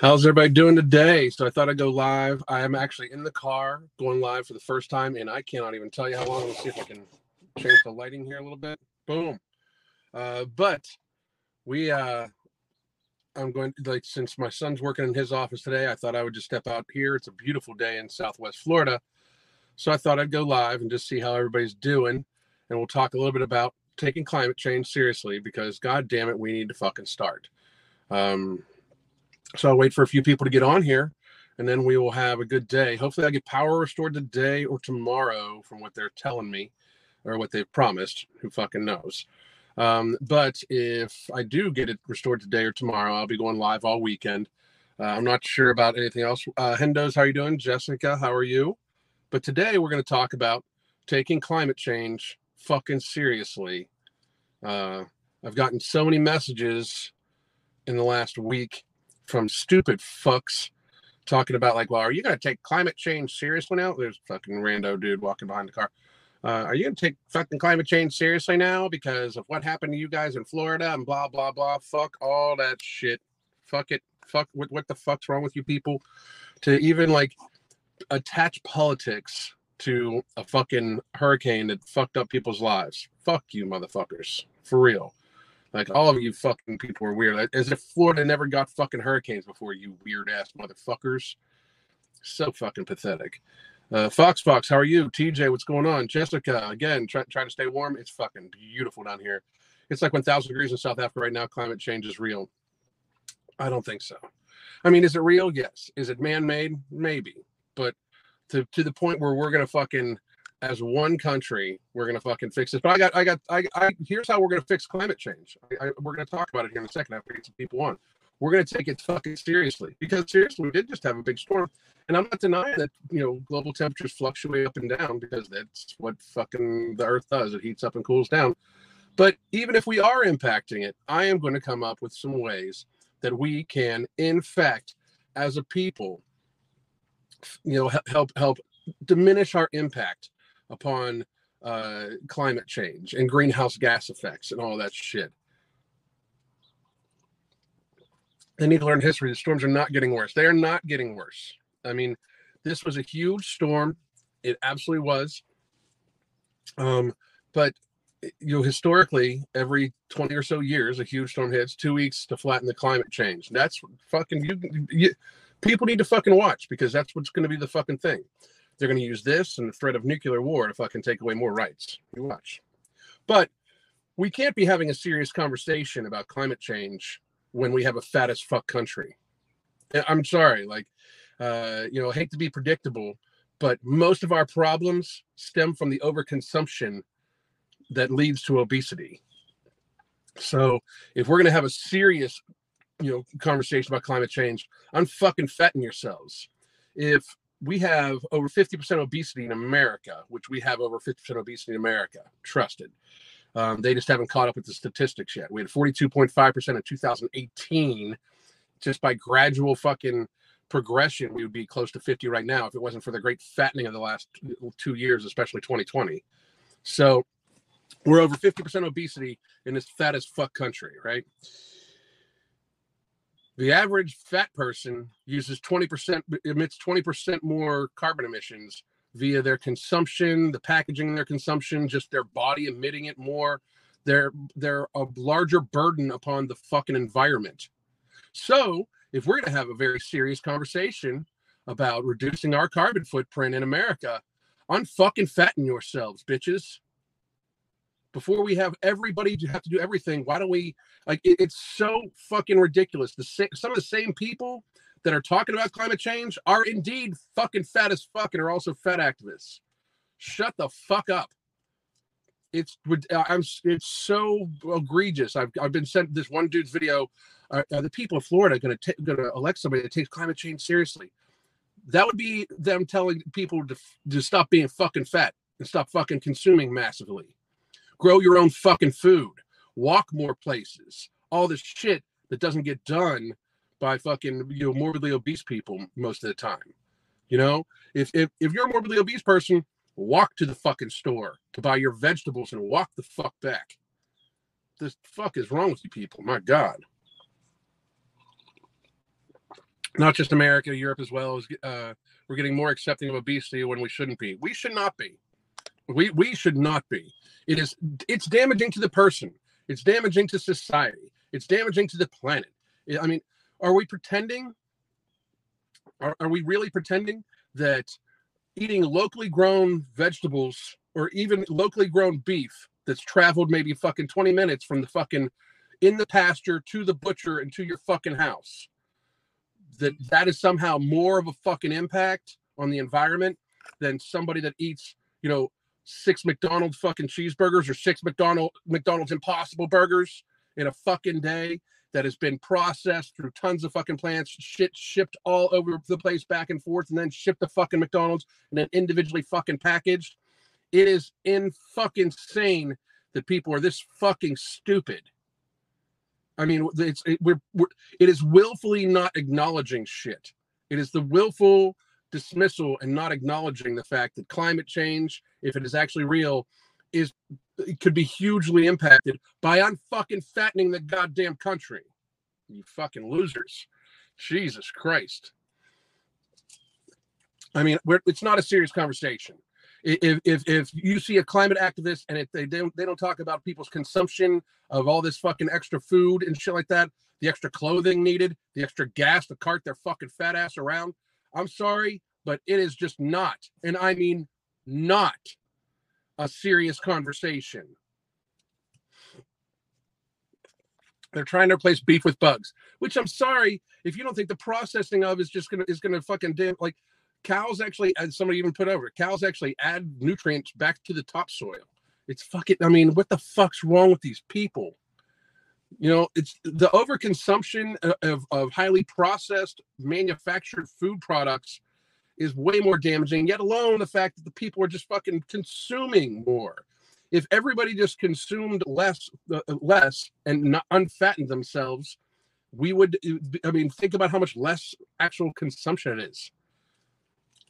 How's everybody doing today? So I thought I'd go live. I am actually in the car going live for the first time, and I cannot even tell you how long. Let's see if I can change the lighting here a little bit. Boom. Uh, but we, uh, I'm going like since my son's working in his office today, I thought I would just step out here. It's a beautiful day in Southwest Florida, so I thought I'd go live and just see how everybody's doing, and we'll talk a little bit about taking climate change seriously because god damn it, we need to fucking start. Um, so I'll wait for a few people to get on here and then we will have a good day. Hopefully, I get power restored today or tomorrow from what they're telling me or what they've promised. Who fucking knows? Um, but if I do get it restored today or tomorrow, I'll be going live all weekend. Uh, I'm not sure about anything else. Uh, Hendos, how are you doing? Jessica, how are you? But today we're going to talk about taking climate change fucking seriously. Uh, I've gotten so many messages in the last week from stupid fucks talking about like, well, are you going to take climate change seriously now? There's fucking rando dude walking behind the car. Uh, are you going to take fucking climate change seriously now because of what happened to you guys in Florida and blah blah blah? Fuck all that shit. Fuck it. Fuck what what the fuck's wrong with you people to even like attach politics to a fucking hurricane that fucked up people's lives. Fuck you, motherfuckers. For real. Like all of you fucking people are weird. As if Florida never got fucking hurricanes before, you weird ass motherfuckers. So fucking pathetic. Uh, Fox Fox, how are you? TJ, what's going on? Jessica, again, try, try to stay warm. It's fucking beautiful down here. It's like 1,000 degrees in South Africa right now. Climate change is real. I don't think so. I mean, is it real? Yes. Is it man made? Maybe. But to, to the point where we're going to fucking as one country, we're gonna fucking fix this. But I got, I got, I, I here's how we're gonna fix climate change. I, I, we're gonna talk about it here in a second after we get some people on. We're gonna take it fucking seriously because seriously, we did just have a big storm, and I'm not denying that you know global temperatures fluctuate up and down because that's what fucking the Earth does. It heats up and cools down. But even if we are impacting it, I am going to come up with some ways that we can, in fact, as a people, you know, help help diminish our impact upon uh, climate change and greenhouse gas effects and all that shit. They need to learn history. The storms are not getting worse. They are not getting worse. I mean, this was a huge storm. It absolutely was. Um, but you know, historically, every 20 or so years, a huge storm hits two weeks to flatten the climate change. That's fucking you, you people need to fucking watch because that's what's going to be the fucking thing. They're going to use this and the threat of nuclear war to fucking take away more rights. You watch. But we can't be having a serious conversation about climate change when we have a fat as fuck country. I'm sorry, like, uh, you know, I hate to be predictable, but most of our problems stem from the overconsumption that leads to obesity. So if we're going to have a serious, you know, conversation about climate change, unfucking fatting yourselves. If we have over 50% obesity in America, which we have over 50% obesity in America, trusted. Um, they just haven't caught up with the statistics yet. We had 42.5% in 2018. Just by gradual fucking progression, we would be close to 50 right now if it wasn't for the great fattening of the last two years, especially 2020. So we're over 50% obesity in this fat as fuck country, right? The average fat person uses 20% emits 20% more carbon emissions via their consumption the packaging in their consumption just their body emitting it more they're they're a larger burden upon the fucking environment. So if we're to have a very serious conversation about reducing our carbon footprint in america unfucking fatten yourselves bitches before we have everybody to have to do everything why don't we like it, it's so fucking ridiculous. The same some of the same people that are talking about climate change are indeed fucking fat as fuck and are also fat activists. Shut the fuck up. It's i'm it's so egregious. I've, I've been sent this one dude's video uh, are the people of florida going to going to elect somebody that takes climate change seriously? That would be them telling people to, to stop being fucking fat and stop fucking consuming massively grow your own fucking food, walk more places, all this shit that doesn't get done by fucking you know morbidly obese people most of the time. You know, if if if you're a morbidly obese person, walk to the fucking store to buy your vegetables and walk the fuck back. This fuck is wrong with you people? My God. not just America, Europe as well, is uh, we're getting more accepting of obesity when we shouldn't be. We should not be. We we should not be. It is it's damaging to the person. It's damaging to society. It's damaging to the planet. I mean, are we pretending? Are, are we really pretending that eating locally grown vegetables or even locally grown beef that's traveled maybe fucking 20 minutes from the fucking in the pasture to the butcher and to your fucking house that that is somehow more of a fucking impact on the environment than somebody that eats you know six mcdonald's fucking cheeseburgers or six mcdonald mcdonald's impossible burgers in a fucking day that has been processed through tons of fucking plants, shit shipped all over the place back and forth, and then shipped to fucking McDonald's and then individually fucking packaged. It is in fucking insane that people are this fucking stupid. I mean, it's it, we're, we're it is willfully not acknowledging shit. It is the willful dismissal and not acknowledging the fact that climate change, if it is actually real, is could be hugely impacted by unfucking fattening the goddamn country. You fucking losers. Jesus Christ. I mean, it's not a serious conversation. If, if, if you see a climate activist and if they don't they don't talk about people's consumption of all this fucking extra food and shit like that, the extra clothing needed, the extra gas to cart their fucking fat ass around, I'm sorry, but it is just not, and I mean not a serious conversation. They're trying to replace beef with bugs, which I'm sorry if you don't think the processing of is just gonna is gonna fucking damn like cows actually as somebody even put over cows actually add nutrients back to the topsoil. It's fucking I mean, what the fuck's wrong with these people? You know, it's the overconsumption of, of highly processed manufactured food products is way more damaging, yet alone the fact that the people are just fucking consuming more. If everybody just consumed less, uh, less and not unfattened themselves, we would, I mean, think about how much less actual consumption it is.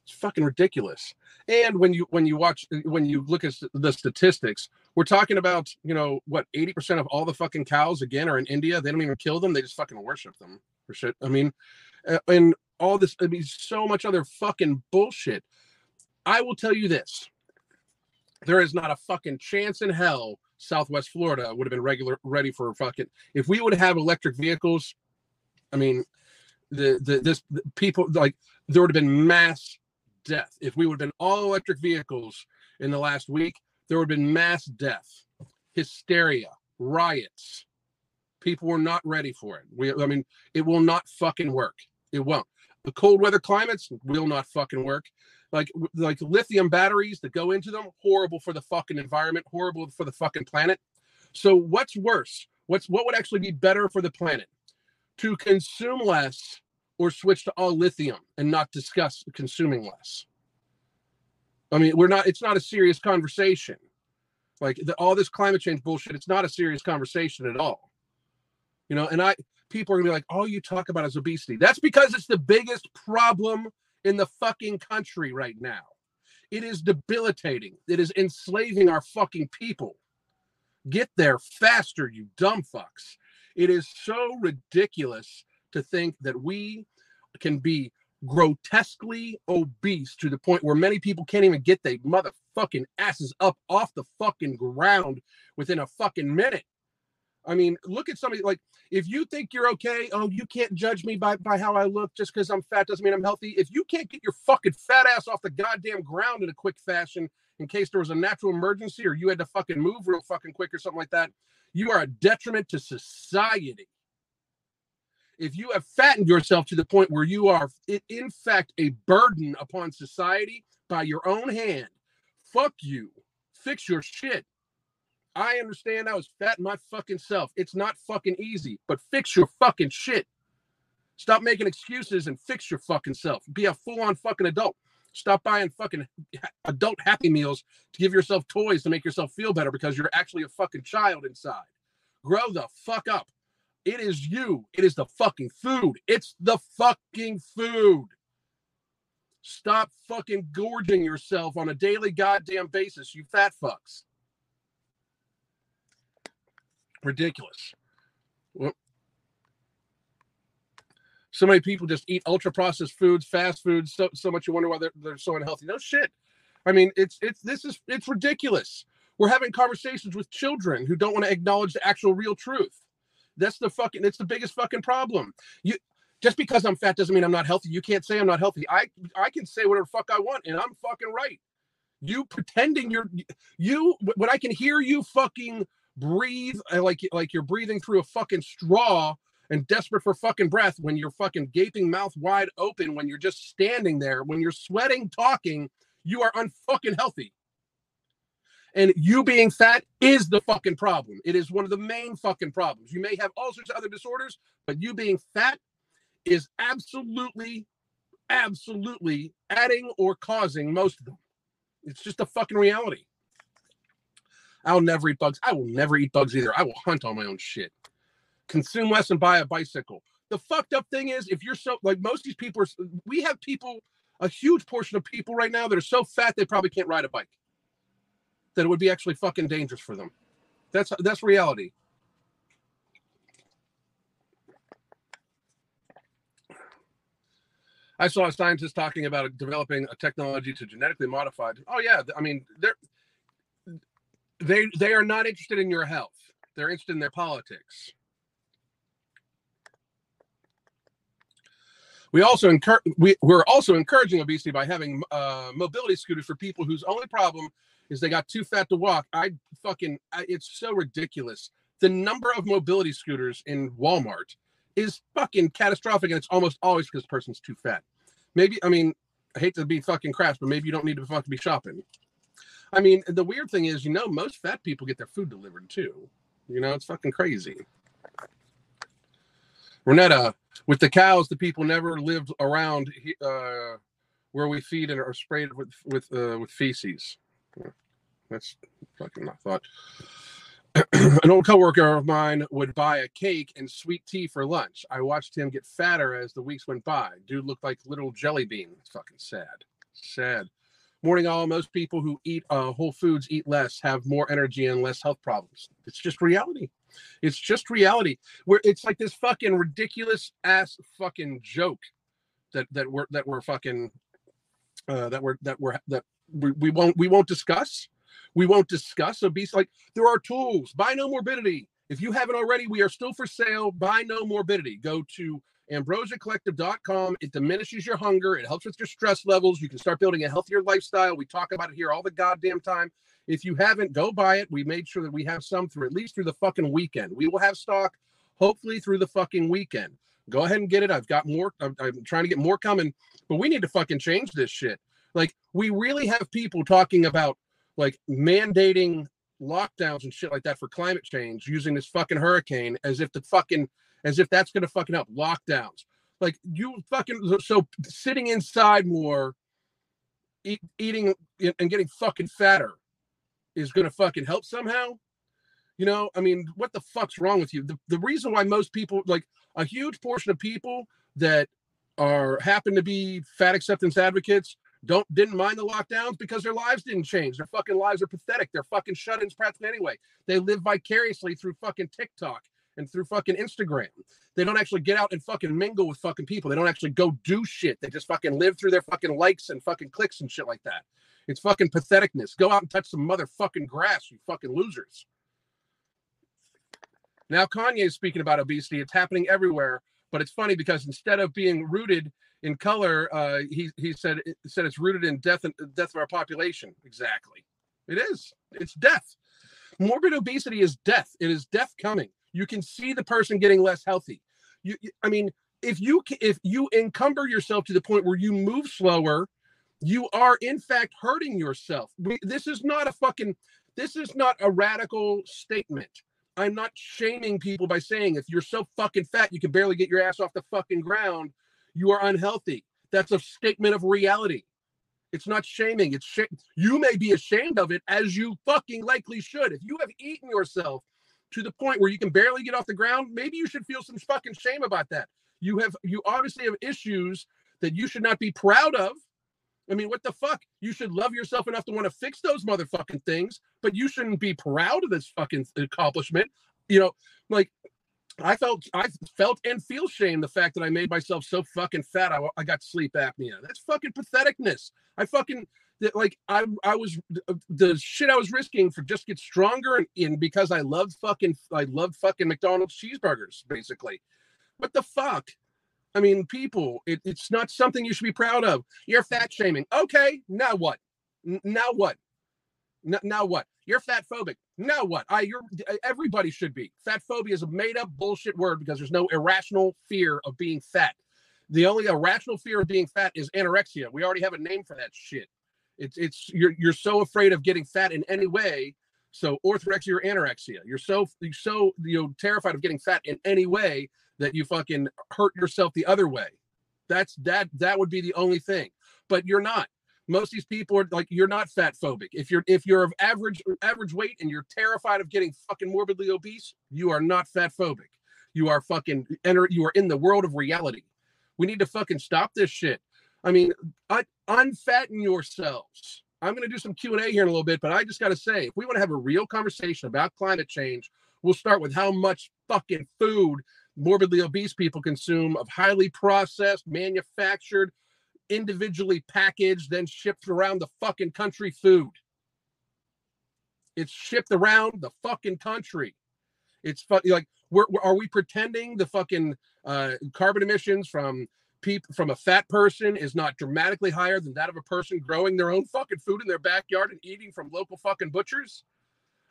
It's fucking ridiculous. And when you when you watch when you look at the statistics, we're talking about you know what eighty percent of all the fucking cows again are in India. They don't even kill them; they just fucking worship them for shit. I mean, and all this, I mean, so much other fucking bullshit. I will tell you this there is not a fucking chance in hell Southwest Florida would have been regular ready for fucking if we would have electric vehicles. I mean, the the this the people like there would have been mass death if we would have been all electric vehicles in the last week. There would have been mass death, hysteria, riots. People were not ready for it. We, I mean, it will not fucking work. It won't. The cold weather climates will not fucking work. Like like lithium batteries that go into them, horrible for the fucking environment, horrible for the fucking planet. So what's worse? What's what would actually be better for the planet? To consume less or switch to all lithium and not discuss consuming less. I mean, we're not it's not a serious conversation. Like the, all this climate change bullshit, it's not a serious conversation at all. You know, and I people are gonna be like, all you talk about is obesity. That's because it's the biggest problem in the fucking country right now. It is debilitating. It is enslaving our fucking people. Get there faster, you dumb fucks. It is so ridiculous to think that we can be grotesquely obese to the point where many people can't even get their motherfucking asses up off the fucking ground within a fucking minute. I mean, look at somebody like if you think you're okay, oh, you can't judge me by, by how I look just because I'm fat doesn't mean I'm healthy. If you can't get your fucking fat ass off the goddamn ground in a quick fashion in case there was a natural emergency or you had to fucking move real fucking quick or something like that, you are a detriment to society. If you have fattened yourself to the point where you are, in fact, a burden upon society by your own hand, fuck you. Fix your shit. I understand I was fat my fucking self. It's not fucking easy, but fix your fucking shit. Stop making excuses and fix your fucking self. Be a full on fucking adult. Stop buying fucking adult happy meals to give yourself toys to make yourself feel better because you're actually a fucking child inside. Grow the fuck up. It is you. It is the fucking food. It's the fucking food. Stop fucking gorging yourself on a daily goddamn basis, you fat fucks. Ridiculous. So many people just eat ultra processed foods, fast foods, so so much you wonder why they're, they're so unhealthy. No shit. I mean, it's it's this is it's ridiculous. We're having conversations with children who don't want to acknowledge the actual real truth. That's the fucking it's the biggest fucking problem. You just because I'm fat doesn't mean I'm not healthy. You can't say I'm not healthy. I I can say whatever fuck I want and I'm fucking right. You pretending you're you when I can hear you fucking breathe uh, like like you're breathing through a fucking straw and desperate for fucking breath when you're fucking gaping mouth wide open when you're just standing there when you're sweating talking you are unfucking healthy and you being fat is the fucking problem it is one of the main fucking problems you may have all sorts of other disorders but you being fat is absolutely absolutely adding or causing most of them it's just a fucking reality I'll never eat bugs. I will never eat bugs either. I will hunt on my own shit. Consume less and buy a bicycle. The fucked up thing is, if you're so like most of these people are, we have people, a huge portion of people right now that are so fat they probably can't ride a bike. That it would be actually fucking dangerous for them. That's that's reality. I saw a scientist talking about developing a technology to genetically modify. Oh yeah, I mean, they're they they are not interested in your health. They're interested in their politics. We also encourage we, we're also encouraging obesity by having uh, mobility scooters for people whose only problem is they got too fat to walk. I fucking I, it's so ridiculous. The number of mobility scooters in Walmart is fucking catastrophic, and it's almost always because the person's too fat. Maybe I mean I hate to be fucking crass, but maybe you don't need to be fucking be shopping. I mean, the weird thing is, you know, most fat people get their food delivered too. You know, it's fucking crazy. Renetta, with the cows, the people never lived around uh, where we feed and are sprayed with with uh, with feces. That's fucking my thought. An old coworker of mine would buy a cake and sweet tea for lunch. I watched him get fatter as the weeks went by. Dude looked like little jelly bean. It's fucking sad. Sad morning all most people who eat uh, whole foods eat less have more energy and less health problems it's just reality it's just reality where it's like this fucking ridiculous ass fucking joke that that we're that we're fucking uh, that we're that we're that we, won't we won't discuss we won't discuss obese like there are tools buy no morbidity if you haven't already we are still for sale buy no morbidity go to ambrosiacollective.com. It diminishes your hunger. It helps with your stress levels. You can start building a healthier lifestyle. We talk about it here all the goddamn time. If you haven't, go buy it. We made sure that we have some through at least through the fucking weekend. We will have stock hopefully through the fucking weekend. Go ahead and get it. I've got more. I'm, I'm trying to get more coming, but we need to fucking change this shit. Like, we really have people talking about like mandating lockdowns and shit like that for climate change using this fucking hurricane as if the fucking as if that's going to fucking help lockdowns. Like you fucking so sitting inside more, eat, eating and getting fucking fatter is going to fucking help somehow. You know, I mean, what the fuck's wrong with you? The, the reason why most people, like a huge portion of people that are happen to be fat acceptance advocates, don't didn't mind the lockdowns because their lives didn't change. Their fucking lives are pathetic. They're fucking shut-ins practically anyway. They live vicariously through fucking TikTok and through fucking Instagram. They don't actually get out and fucking mingle with fucking people. They don't actually go do shit. They just fucking live through their fucking likes and fucking clicks and shit like that. It's fucking patheticness. Go out and touch some motherfucking grass, you fucking losers. Now Kanye is speaking about obesity. It's happening everywhere, but it's funny because instead of being rooted in color, uh, he he said it said it's rooted in death and death of our population. Exactly, it is. It's death. Morbid obesity is death. It is death coming you can see the person getting less healthy you i mean if you if you encumber yourself to the point where you move slower you are in fact hurting yourself this is not a fucking this is not a radical statement i'm not shaming people by saying if you're so fucking fat you can barely get your ass off the fucking ground you are unhealthy that's a statement of reality it's not shaming it's sh- you may be ashamed of it as you fucking likely should if you have eaten yourself to the point where you can barely get off the ground, maybe you should feel some fucking shame about that. You have you obviously have issues that you should not be proud of. I mean, what the fuck? You should love yourself enough to want to fix those motherfucking things, but you shouldn't be proud of this fucking accomplishment. You know, like I felt I felt and feel shame the fact that I made myself so fucking fat. I, I got sleep apnea. That's fucking patheticness. I fucking like I I was the shit I was risking for just get stronger and, and because I loved fucking I loved fucking McDonald's cheeseburgers basically. What the fuck? I mean, people, it, it's not something you should be proud of. You're fat shaming. Okay, now what? N- now what? N- now what? You're fat phobic. Now what? I you're uh, everybody should be. Fat phobia is a made up bullshit word because there's no irrational fear of being fat. The only irrational fear of being fat is anorexia. We already have a name for that shit. It's it's you're you're so afraid of getting fat in any way. So orthorexia or anorexia. You're so you're so you know terrified of getting fat in any way that you fucking hurt yourself the other way. That's that that would be the only thing. But you're not. Most of these people are like you're not fat phobic. If you're if you're of average average weight and you're terrified of getting fucking morbidly obese, you are not fat phobic. You are fucking enter you are in the world of reality. We need to fucking stop this shit. I mean, un- unfatten yourselves. I'm going to do some Q&A here in a little bit, but I just got to say, if we want to have a real conversation about climate change, we'll start with how much fucking food morbidly obese people consume of highly processed, manufactured, individually packaged, then shipped around the fucking country food. It's shipped around the fucking country. It's fu- like, we're, are we pretending the fucking uh, carbon emissions from people from a fat person is not dramatically higher than that of a person growing their own fucking food in their backyard and eating from local fucking butchers?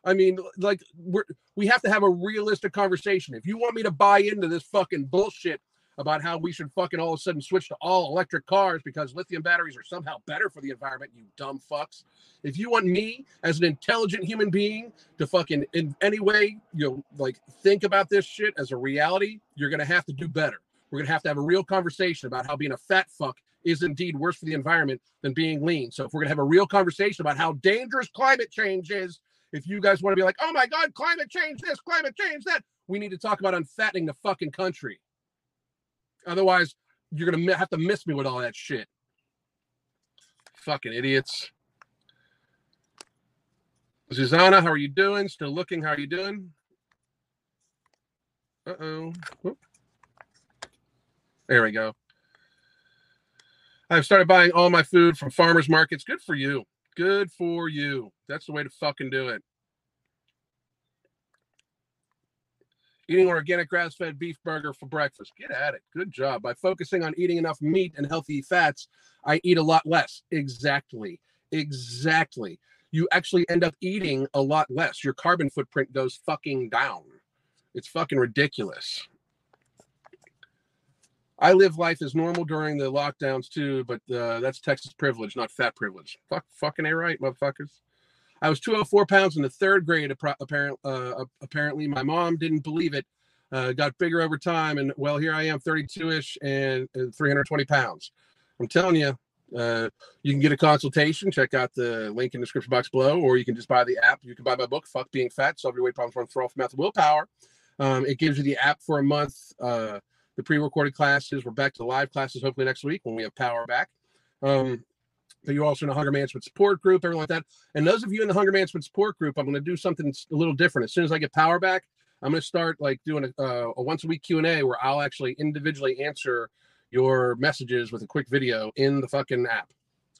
I mean, like we're we have to have a realistic conversation. If you want me to buy into this fucking bullshit about how we should fucking all of a sudden switch to all electric cars because lithium batteries are somehow better for the environment, you dumb fucks. If you want me as an intelligent human being to fucking in any way, you know, like think about this shit as a reality, you're gonna have to do better. We're gonna have to have a real conversation about how being a fat fuck is indeed worse for the environment than being lean. So if we're gonna have a real conversation about how dangerous climate change is, if you guys want to be like, oh my god, climate change this, climate change that, we need to talk about unfattening the fucking country. Otherwise, you're gonna have to miss me with all that shit. Fucking idiots. Susanna, how are you doing? Still looking. How are you doing? Uh oh. There we go. I've started buying all my food from farmers markets. Good for you. Good for you. That's the way to fucking do it. Eating organic grass fed beef burger for breakfast. Get at it. Good job. By focusing on eating enough meat and healthy fats, I eat a lot less. Exactly. Exactly. You actually end up eating a lot less. Your carbon footprint goes fucking down. It's fucking ridiculous. I live life as normal during the lockdowns too, but uh, that's Texas privilege, not fat privilege. Fuck, fucking a right, motherfuckers. I was 204 pounds in the third grade. Apparently, uh, apparently, my mom didn't believe it. Uh, got bigger over time, and well, here I am, 32ish and 320 pounds. I'm telling you, uh, you can get a consultation. Check out the link in the description box below, or you can just buy the app. You can buy my book, "Fuck Being Fat: Solve Your Weight Problems From Throw Off Mouth Willpower." Um, it gives you the app for a month. Uh, the pre-recorded classes. We're back to live classes hopefully next week when we have power back. Um, but you're also in a hunger management support group, everything like that. And those of you in the hunger management support group, I'm going to do something a little different. As soon as I get power back, I'm going to start like doing a, uh, a once a week Q and A where I'll actually individually answer your messages with a quick video in the fucking app.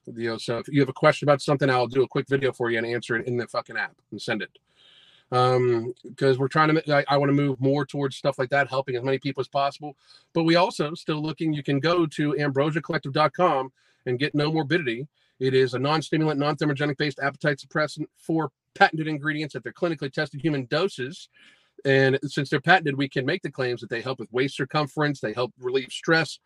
You know, so if you have a question about something, I'll do a quick video for you and answer it in the fucking app and send it um because we're trying to I, I want to move more towards stuff like that helping as many people as possible but we also still looking you can go to ambrosiacollective.com and get no morbidity it is a non-stimulant non-thermogenic based appetite suppressant for patented ingredients at their clinically tested human doses and since they're patented we can make the claims that they help with waist circumference they help relieve stress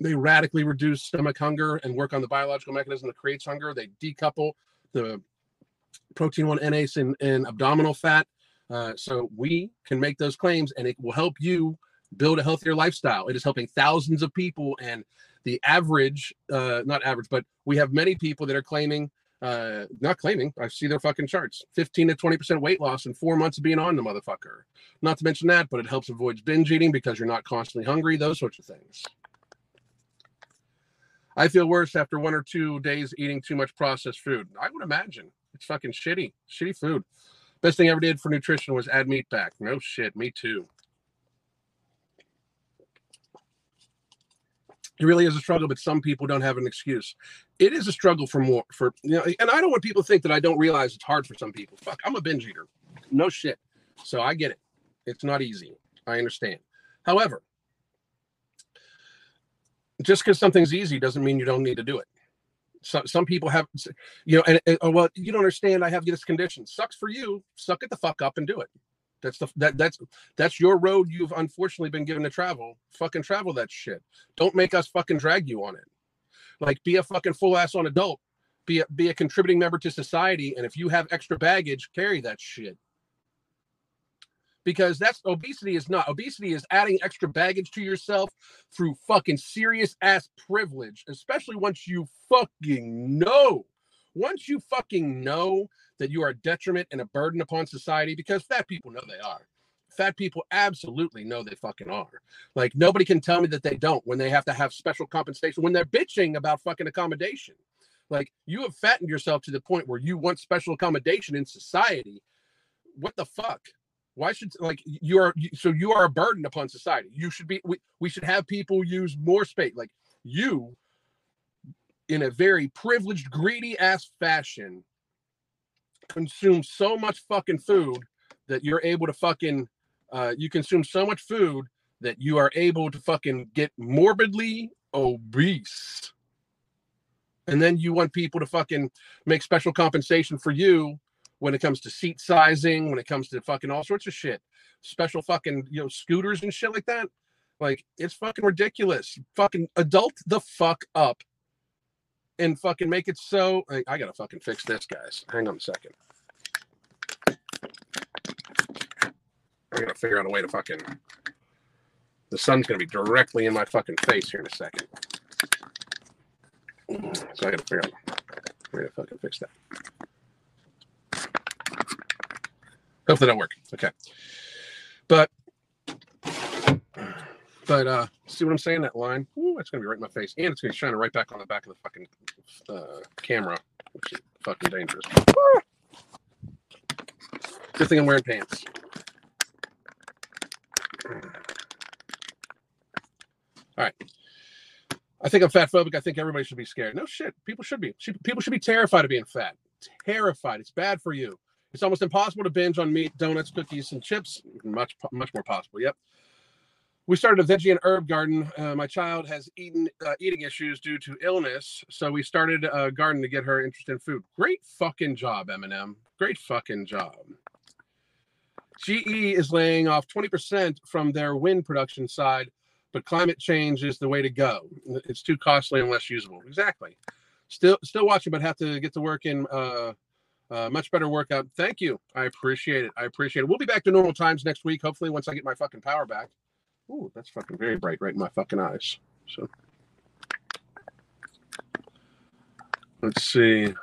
they radically reduce stomach hunger and work on the biological mechanism that creates hunger they decouple the protein 1 NAs and, and abdominal fat. Uh, so we can make those claims and it will help you build a healthier lifestyle. It is helping thousands of people. And the average, uh, not average, but we have many people that are claiming, uh, not claiming, I see their fucking charts 15 to 20% weight loss in four months of being on the motherfucker. Not to mention that, but it helps avoid binge eating because you're not constantly hungry, those sorts of things. I feel worse after one or two days eating too much processed food. I would imagine. It's fucking shitty. Shitty food. Best thing I ever did for nutrition was add meat back. No shit. Me too. It really is a struggle, but some people don't have an excuse. It is a struggle for more for you know, and I don't want people to think that I don't realize it's hard for some people. Fuck, I'm a binge eater. No shit. So I get it. It's not easy. I understand. However, just because something's easy doesn't mean you don't need to do it. So, some people have, you know, and, and oh, well, you don't understand. I have this condition. Sucks for you. Suck it the fuck up and do it. That's the that that's that's your road you've unfortunately been given to travel. Fucking travel that shit. Don't make us fucking drag you on it. Like be a fucking full ass on adult. Be a be a contributing member to society. And if you have extra baggage, carry that shit because that's obesity is not obesity is adding extra baggage to yourself through fucking serious ass privilege especially once you fucking know once you fucking know that you are a detriment and a burden upon society because fat people know they are. Fat people absolutely know they fucking are. Like nobody can tell me that they don't when they have to have special compensation when they're bitching about fucking accommodation. Like you have fattened yourself to the point where you want special accommodation in society. What the fuck? Why should like you are so you are a burden upon society. You should be we, we should have people use more space. Like you in a very privileged greedy ass fashion consume so much fucking food that you're able to fucking uh you consume so much food that you are able to fucking get morbidly obese and then you want people to fucking make special compensation for you when it comes to seat sizing, when it comes to fucking all sorts of shit, special fucking you know scooters and shit like that. Like it's fucking ridiculous. Fucking adult the fuck up and fucking make it so. I, I gotta fucking fix this, guys. Hang on a second. I gotta figure out a way to fucking. The sun's gonna be directly in my fucking face here in a second. So I gotta figure out. We're gonna fucking fix that. Hopefully that'll work. Okay. But but uh see what I'm saying? That line. Ooh, it's gonna be right in my face. And it's gonna be shining right back on the back of the fucking uh, camera, which is fucking dangerous. Good thing I'm wearing pants. All right. I think I'm fat phobic. I think everybody should be scared. No shit. People should be. People should be terrified of being fat. Terrified. It's bad for you. It's almost impossible to binge on meat, donuts, cookies, and chips. Much, much more possible. Yep. We started a veggie and herb garden. Uh, my child has eaten uh, eating issues due to illness, so we started a garden to get her interested in food. Great fucking job, Eminem. Great fucking job. GE is laying off 20% from their wind production side, but climate change is the way to go. It's too costly and less usable. Exactly. Still, still watching, but have to get to work in uh, uh, much better workout. Thank you. I appreciate it. I appreciate it. We'll be back to normal times next week. Hopefully, once I get my fucking power back. Ooh, that's fucking very bright right in my fucking eyes. So let's see.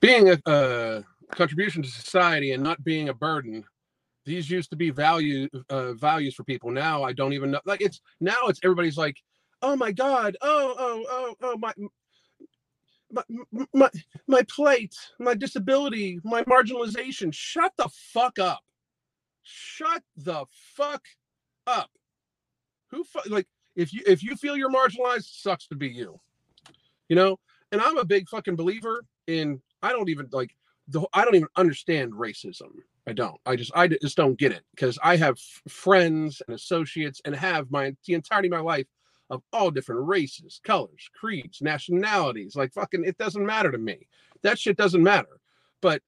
Being a, a contribution to society and not being a burden. These used to be value uh, values for people. Now I don't even know. Like it's now it's everybody's like, oh my god, oh oh oh oh my my, my my plight, my disability, my marginalization. Shut the fuck up. Shut the fuck up. Who like if you if you feel you're marginalized, sucks to be you. You know, and I'm a big fucking believer in I don't even like the I don't even understand racism. I don't. I just I just don't get it because I have friends and associates and have my the entirety of my life of all different races, colors, creeds, nationalities. Like fucking, it doesn't matter to me. That shit doesn't matter. But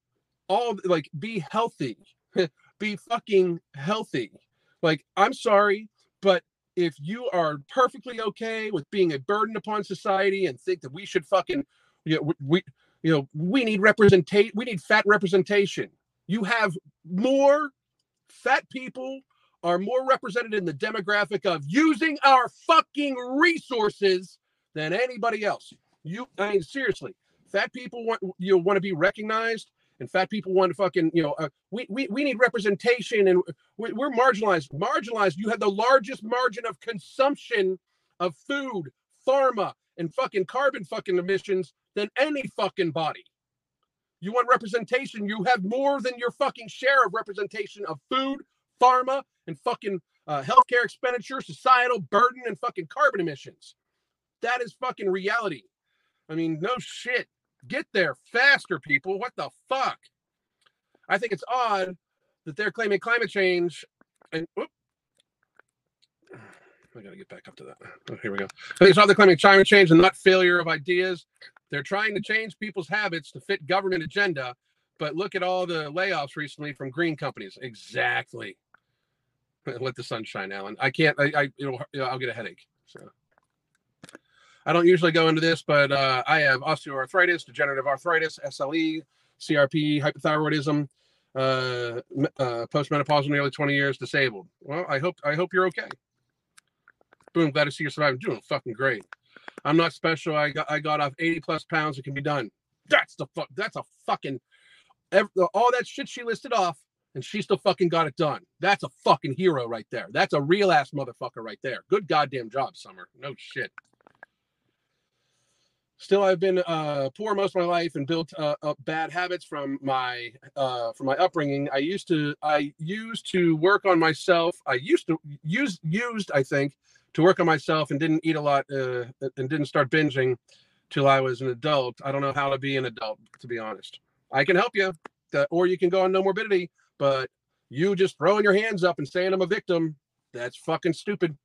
all like, be healthy, be fucking healthy. Like, I'm sorry, but if you are perfectly okay with being a burden upon society and think that we should fucking, you know, we, you know, we need representation, we need fat representation. You have more fat people are more represented in the demographic of using our fucking resources than anybody else. You, I mean, seriously, fat people want you want to be recognized, and fat people want to fucking you know uh, we, we we need representation, and we, we're marginalized. Marginalized. You have the largest margin of consumption of food, pharma, and fucking carbon fucking emissions than any fucking body. You want representation, you have more than your fucking share of representation of food, pharma, and fucking uh, healthcare expenditure, societal burden, and fucking carbon emissions. That is fucking reality. I mean, no shit. Get there faster, people. What the fuck? I think it's odd that they're claiming climate change and whoop, I gotta get back up to that. Oh, here we go. Think it's odd they're claiming climate change and not failure of ideas. They're trying to change people's habits to fit government agenda, but look at all the layoffs recently from green companies. Exactly. Let the sun shine, Alan. I can't. I. I it'll, I'll get a headache. So. I don't usually go into this, but uh, I have osteoarthritis, degenerative arthritis, SLE, CRP, hypothyroidism, uh, uh, postmenopausal, nearly 20 years, disabled. Well, I hope I hope you're okay. Boom, glad to see you're surviving. Doing fucking great. I'm not special. I got I got off 80 plus pounds. It can be done. That's the fuck. That's a fucking every, all that shit she listed off, and she still fucking got it done. That's a fucking hero right there. That's a real ass motherfucker right there. Good goddamn job, Summer. No shit. Still, I've been uh, poor most of my life and built uh, up bad habits from my uh, from my upbringing. I used to I used to work on myself. I used to use used I think to work on myself and didn't eat a lot uh, and didn't start binging till I was an adult. I don't know how to be an adult, to be honest. I can help you, or you can go on no morbidity, but you just throwing your hands up and saying I'm a victim, that's fucking stupid.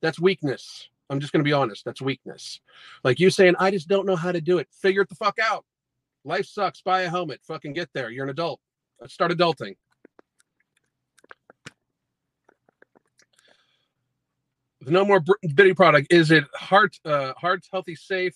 That's weakness. I'm just going to be honest. That's weakness. Like you saying, I just don't know how to do it. Figure it the fuck out. Life sucks. Buy a helmet. Fucking get there. You're an adult. Let's start adulting. The no more bitty product is it heart uh, heart healthy safe.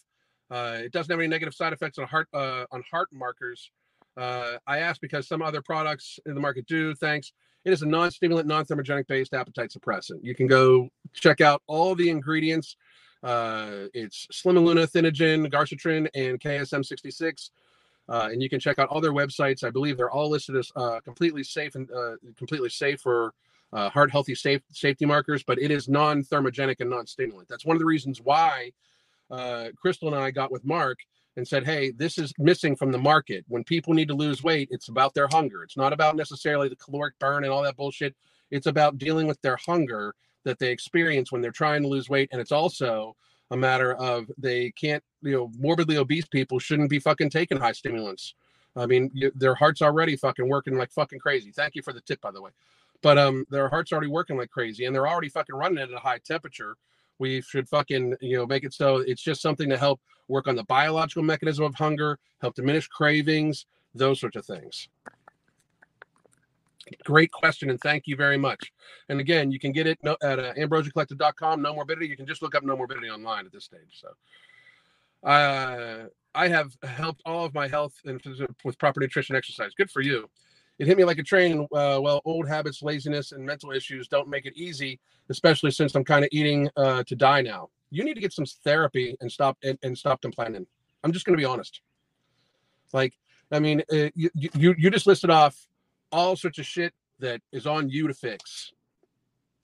Uh, it doesn't have any negative side effects on heart uh, on heart markers. Uh, I asked because some other products in the market do. Thanks. It is a non-stimulant, non-thermogenic based appetite suppressant. You can go check out all the ingredients. Uh, it's Slimming Thinogen, Garcitrin, and KSM66. Uh, and you can check out all their websites. I believe they're all listed as uh, completely safe and uh, completely safe for uh, heart healthy safe, safety markers, but it is non-thermogenic and non-stimulant. That's one of the reasons why uh, Crystal and I got with Mark and said, hey, this is missing from the market. When people need to lose weight, it's about their hunger. It's not about necessarily the caloric burn and all that bullshit. It's about dealing with their hunger that they experience when they're trying to lose weight. And it's also a matter of they can't, you know, morbidly obese people shouldn't be fucking taking high stimulants. I mean, you, their heart's already fucking working like fucking crazy. Thank you for the tip, by the way. But um, their heart's already working like crazy, and they're already fucking running at a high temperature we should fucking you know make it so it's just something to help work on the biological mechanism of hunger help diminish cravings those sorts of things. Great question and thank you very much. And again you can get it at uh, ambrosiacollective.com no morbidity. You can just look up no morbidity online at this stage so. Uh, i have helped all of my health and with proper nutrition exercise. Good for you. It hit me like a train. Uh, well, old habits, laziness, and mental issues don't make it easy, especially since I'm kind of eating uh, to die now. You need to get some therapy and stop and, and stop complaining. I'm just going to be honest. Like, I mean, uh, you, you you just listed off all sorts of shit that is on you to fix.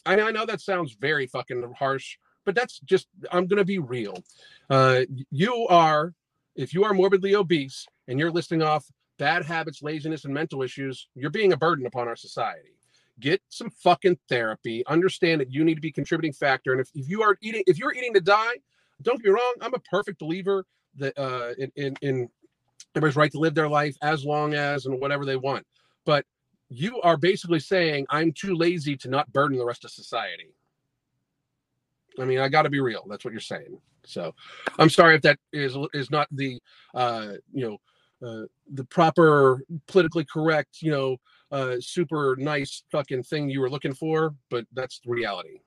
I, I know that sounds very fucking harsh, but that's just I'm going to be real. Uh, you are, if you are morbidly obese and you're listing off bad habits, laziness, and mental issues, you're being a burden upon our society. Get some fucking therapy. Understand that you need to be contributing factor. And if, if you are eating, if you're eating to die, don't get me wrong, I'm a perfect believer that uh, in, in, in everybody's right to live their life as long as and whatever they want. But you are basically saying I'm too lazy to not burden the rest of society. I mean, I got to be real. That's what you're saying. So, I'm sorry if that is is not the uh, you know uh, the proper politically correct, you know, uh, super nice fucking thing you were looking for, but that's the reality.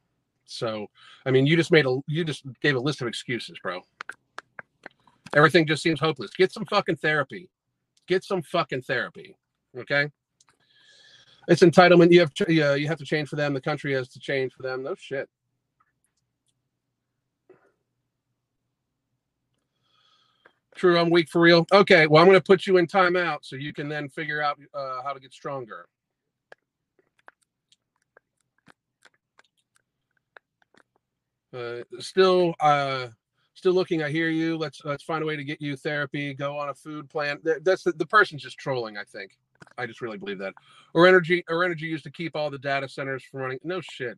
So, I mean, you just made a, you just gave a list of excuses, bro. Everything just seems hopeless. Get some fucking therapy. Get some fucking therapy. Okay. It's entitlement. You have to, yeah, you have to change for them. The country has to change for them. No shit. True, I'm weak for real. Okay, well, I'm going to put you in timeout so you can then figure out uh, how to get stronger. Uh, still, uh, still looking. I hear you. Let's let's find a way to get you therapy. Go on a food plan. That's the, the person's just trolling. I think. I just really believe that. Or energy, or energy used to keep all the data centers from running. No shit.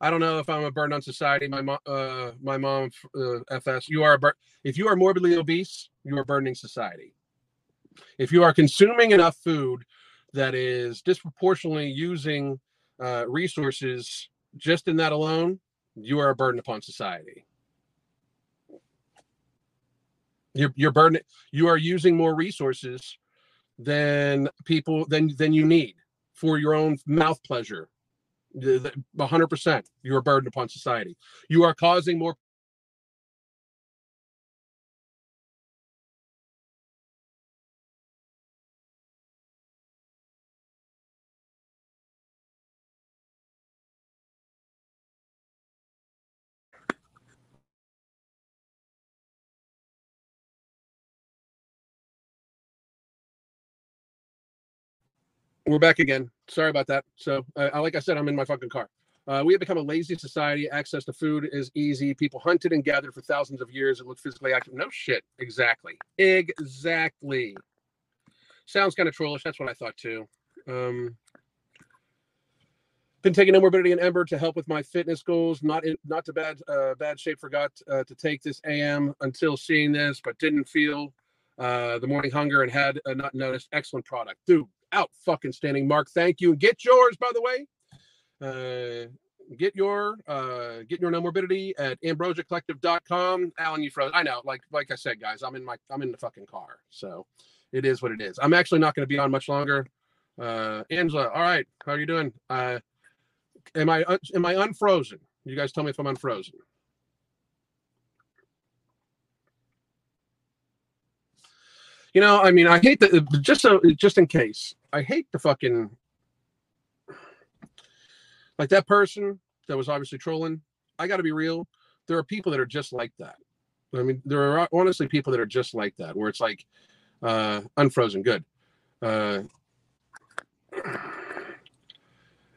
I don't know if I'm a burden on society. My mom, uh, my mom, uh, FS. You are a bur- if you are morbidly obese, you are burdening society. If you are consuming enough food that is disproportionately using uh, resources, just in that alone, you are a burden upon society. You're you're. You are using more resources than people than than you need for your own mouth pleasure 100% you're a burden upon society. You are causing more We're back again. Sorry about that. So, uh, like I said, I'm in my fucking car. Uh, we have become a lazy society. Access to food is easy. People hunted and gathered for thousands of years and looked physically active. No shit. Exactly. Exactly. Sounds kind of trollish. That's what I thought too. Um, been taking Morbidity and Ember to help with my fitness goals. Not in not to bad uh, bad shape. Forgot uh, to take this AM until seeing this, but didn't feel uh, the morning hunger and had uh, not noticed. Excellent product, dude out fucking standing. Mark, thank you. And get yours, by the way. Uh, get your uh get your no morbidity at ambrosiacollective.com. Alan, you froze. I know, like like I said, guys, I'm in my I'm in the fucking car. So it is what it is. I'm actually not going to be on much longer. Uh Angela, all right, how are you doing? Uh am I am I unfrozen? You guys tell me if I'm unfrozen. You know, I mean, I hate the just so just in case. I hate the fucking like that person that was obviously trolling. I got to be real. There are people that are just like that. I mean, there are honestly people that are just like that, where it's like uh, unfrozen. Good. Uh,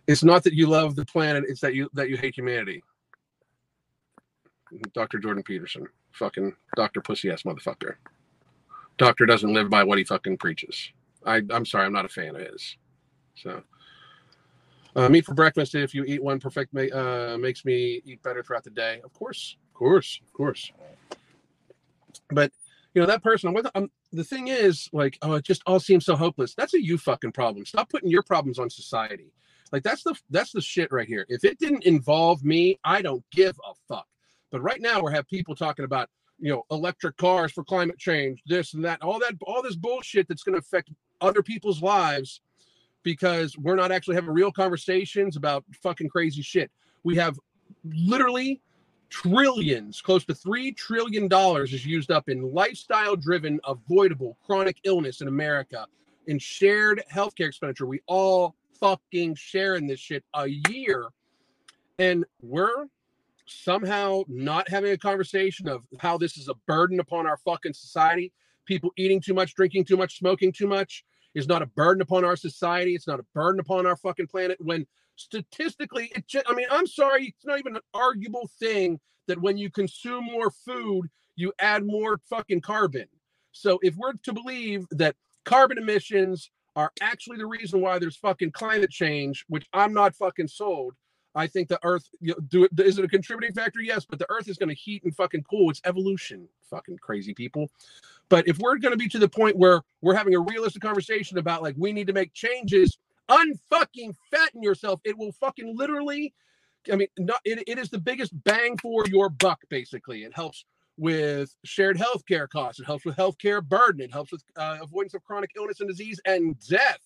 it's not that you love the planet; it's that you that you hate humanity. Dr. Jordan Peterson, fucking Dr. Pussy ass motherfucker. Doctor doesn't live by what he fucking preaches. I, I'm sorry, I'm not a fan of his. So, uh, meat for breakfast. If you eat one, perfect uh, makes me eat better throughout the day. Of course, of course, of course. But you know that person. What um, the thing is, like, oh, it just all seems so hopeless. That's a you fucking problem. Stop putting your problems on society. Like that's the that's the shit right here. If it didn't involve me, I don't give a fuck. But right now we have people talking about you know electric cars for climate change this and that all that all this bullshit that's going to affect other people's lives because we're not actually having real conversations about fucking crazy shit. We have literally trillions close to 3 trillion dollars is used up in lifestyle driven avoidable chronic illness in america in shared healthcare expenditure. We all fucking sharing this shit a year. And we're somehow not having a conversation of how this is a burden upon our fucking society. People eating too much, drinking too much, smoking too much is not a burden upon our society. It's not a burden upon our fucking planet. When statistically, it just, I mean, I'm sorry, it's not even an arguable thing that when you consume more food, you add more fucking carbon. So if we're to believe that carbon emissions are actually the reason why there's fucking climate change, which I'm not fucking sold, I think the Earth you know, do it. Is it a contributing factor? Yes, but the Earth is going to heat and fucking cool. It's evolution, fucking crazy people. But if we're going to be to the point where we're having a realistic conversation about like we need to make changes, unfucking fatten yourself. It will fucking literally. I mean, not it, it is the biggest bang for your buck. Basically, it helps with shared healthcare costs. It helps with healthcare burden. It helps with uh, avoidance of chronic illness and disease and death.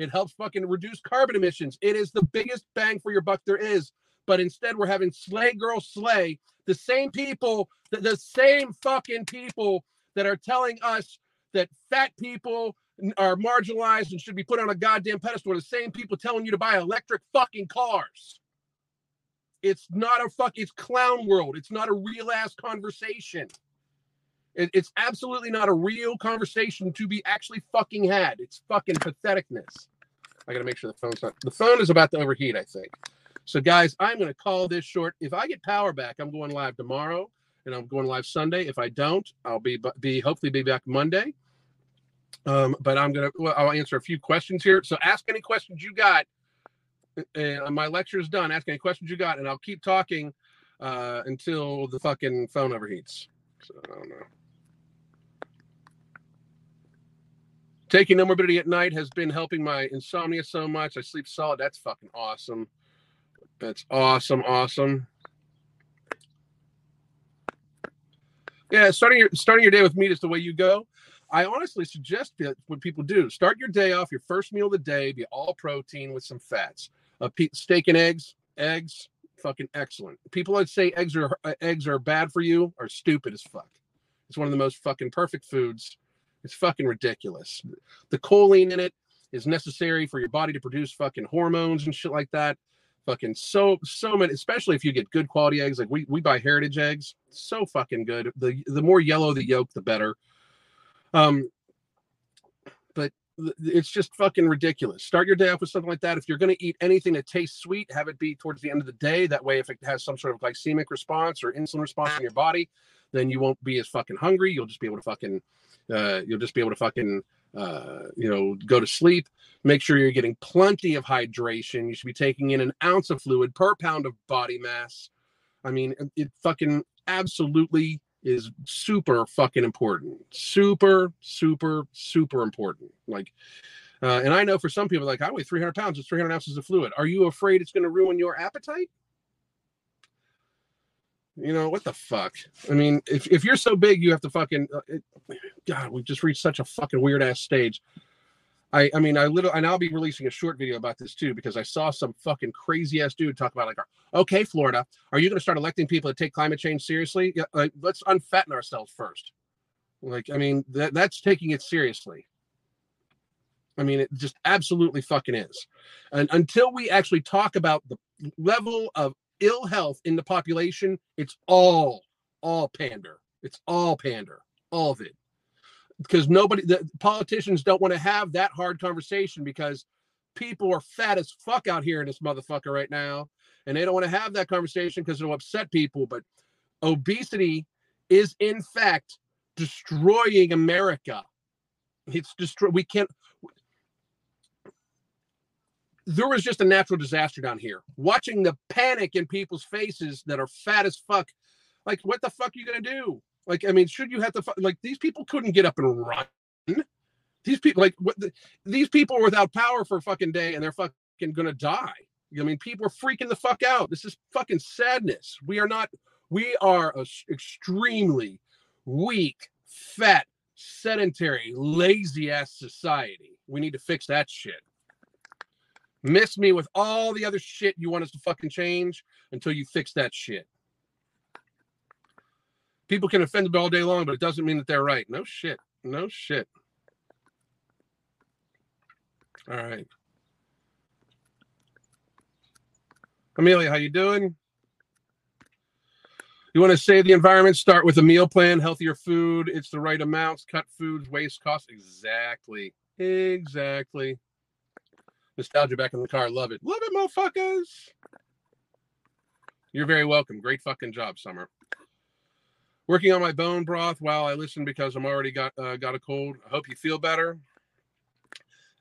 It helps fucking reduce carbon emissions. It is the biggest bang for your buck there is. But instead, we're having slay girl slay the same people, the, the same fucking people that are telling us that fat people are marginalized and should be put on a goddamn pedestal. The same people telling you to buy electric fucking cars. It's not a fuck. It's clown world. It's not a real ass conversation. It, it's absolutely not a real conversation to be actually fucking had. It's fucking patheticness. I gotta make sure the phone's not. The phone is about to overheat, I think. So, guys, I'm gonna call this short. If I get power back, I'm going live tomorrow, and I'm going live Sunday. If I don't, I'll be be hopefully be back Monday. Um, but I'm gonna well, I'll answer a few questions here. So, ask any questions you got and my lecture is done. Ask any questions you got, and I'll keep talking uh, until the fucking phone overheats. So I don't know. Taking no morbidity at night has been helping my insomnia so much. I sleep solid. That's fucking awesome. That's awesome, awesome. Yeah, starting your starting your day with meat is the way you go. I honestly suggest that what people do start your day off your first meal of the day be all protein with some fats. Uh, steak and eggs, eggs, fucking excellent. People that say eggs are uh, eggs are bad for you are stupid as fuck. It's one of the most fucking perfect foods. It's fucking ridiculous. The choline in it is necessary for your body to produce fucking hormones and shit like that. Fucking so so many, especially if you get good quality eggs. Like we we buy heritage eggs, so fucking good. The the more yellow the yolk, the better. Um, but it's just fucking ridiculous. Start your day off with something like that. If you're going to eat anything that tastes sweet, have it be towards the end of the day. That way, if it has some sort of glycemic response or insulin response in your body, then you won't be as fucking hungry. You'll just be able to fucking, uh, you'll just be able to fucking, uh, you know, go to sleep. Make sure you're getting plenty of hydration. You should be taking in an ounce of fluid per pound of body mass. I mean, it fucking absolutely is super fucking important. Super, super, super important. Like, uh, and I know for some people, like I weigh 300 pounds, it's 300 ounces of fluid. Are you afraid it's going to ruin your appetite? You know what the fuck? I mean, if, if you're so big, you have to fucking. Uh, it, God, we've just reached such a fucking weird ass stage. I, I mean, I literally, and I'll be releasing a short video about this too because I saw some fucking crazy ass dude talk about like, okay, Florida, are you going to start electing people to take climate change seriously? Yeah, like, let's unfatten ourselves first. Like, I mean, that that's taking it seriously. I mean, it just absolutely fucking is. And until we actually talk about the level of ill health in the population, it's all, all pander. It's all pander, all of it. Because nobody the politicians don't want to have that hard conversation because people are fat as fuck out here in this motherfucker right now and they don't want to have that conversation because it'll upset people but obesity is in fact destroying america. It's destroy we can't there was just a natural disaster down here watching the panic in people's faces that are fat as fuck like what the fuck are you gonna do like, I mean, should you have to like these people couldn't get up and run? These people, like, what the, these people are without power for a fucking day and they're fucking gonna die. I mean, people are freaking the fuck out. This is fucking sadness. We are not. We are a extremely weak, fat, sedentary, lazy ass society. We need to fix that shit. Miss me with all the other shit you want us to fucking change until you fix that shit people can offend me all day long, but it doesn't mean that they're right. No shit. No shit. All right. Amelia, how you doing? You want to save the environment? Start with a meal plan, healthier food. It's the right amounts. Cut foods, waste costs. Exactly. Exactly. Nostalgia back in the car. Love it. Love it, motherfuckers. You're very welcome. Great fucking job, Summer working on my bone broth while I listen because I'm already got uh, got a cold. I hope you feel better.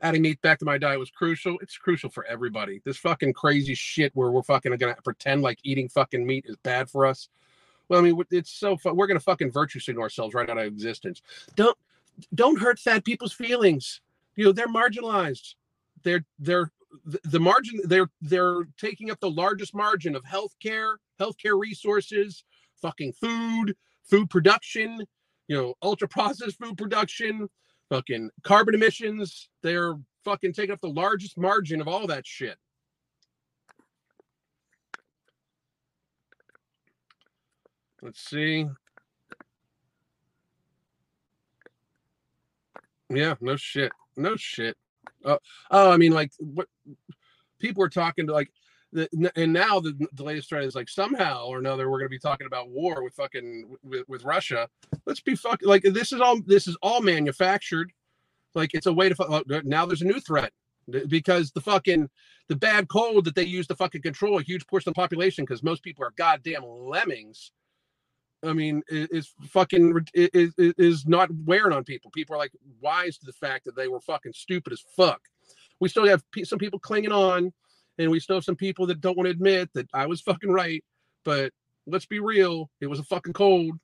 Adding meat back to my diet was crucial. It's crucial for everybody. This fucking crazy shit where we're fucking gonna pretend like eating fucking meat is bad for us. Well, I mean, it's so fun. We're gonna fucking virtue signal ourselves right out of existence. Don't don't hurt fat people's feelings. You know they're marginalized. They're they're the margin they're they're taking up the largest margin of healthcare, healthcare resources, fucking food, food production, you know, ultra processed food production, fucking carbon emissions. They're fucking taking up the largest margin of all that shit. Let's see. Yeah, no shit. No shit. Uh, oh, I mean, like, what people are talking to, like, the, and now the, the latest threat is like somehow or another we're going to be talking about war with fucking with, with Russia. Let's be fucking like this is all this is all manufactured. Like it's a way to now there's a new threat because the fucking the bad cold that they use to fucking control a huge portion of the population because most people are goddamn lemmings. I mean, is fucking is, is not wearing on people. People are like wise to the fact that they were fucking stupid as fuck. We still have some people clinging on and we still have some people that don't want to admit that I was fucking right. But let's be real, it was a fucking cold.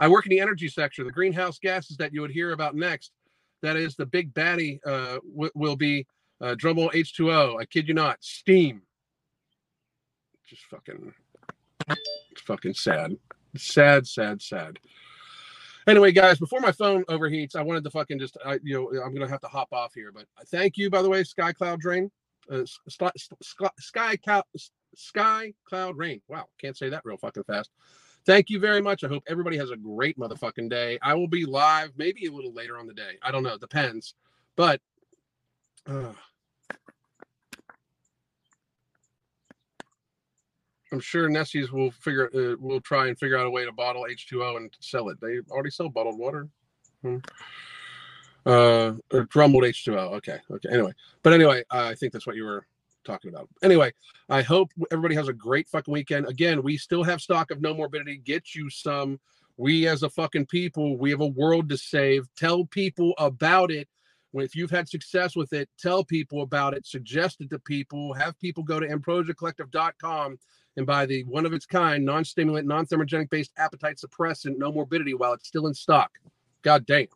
I work in the energy sector. The greenhouse gases that you would hear about next, that is the big baddie, uh, w- will be uh, Drumroll H2O. I kid you not, steam. Just fucking, it's fucking sad, sad, sad, sad. Anyway, guys, before my phone overheats, I wanted to fucking just, I, you know, I'm gonna have to hop off here. But thank you, by the way, Sky Cloud Rain, uh, Sky, Sky Cloud, Sky Cloud Rain. Wow, can't say that real fucking fast. Thank you very much. I hope everybody has a great motherfucking day. I will be live maybe a little later on the day. I don't know. Depends. But uh, I'm sure Nestlé's will figure uh, will try and figure out a way to bottle H2O and sell it. They already sell bottled water. Hmm. Uh, or drumbled H2O. Okay. Okay. Anyway, but anyway, I think that's what you were talking about. Anyway, I hope everybody has a great fucking weekend. Again, we still have stock of no morbidity. Get you some. We as a fucking people, we have a world to save. Tell people about it. If you've had success with it, tell people about it. Suggest it to people. Have people go to ambrosiacollective.com and buy the one of its kind, non-stimulant, non-thermogenic based appetite suppressant, no morbidity while it's still in stock. God damn.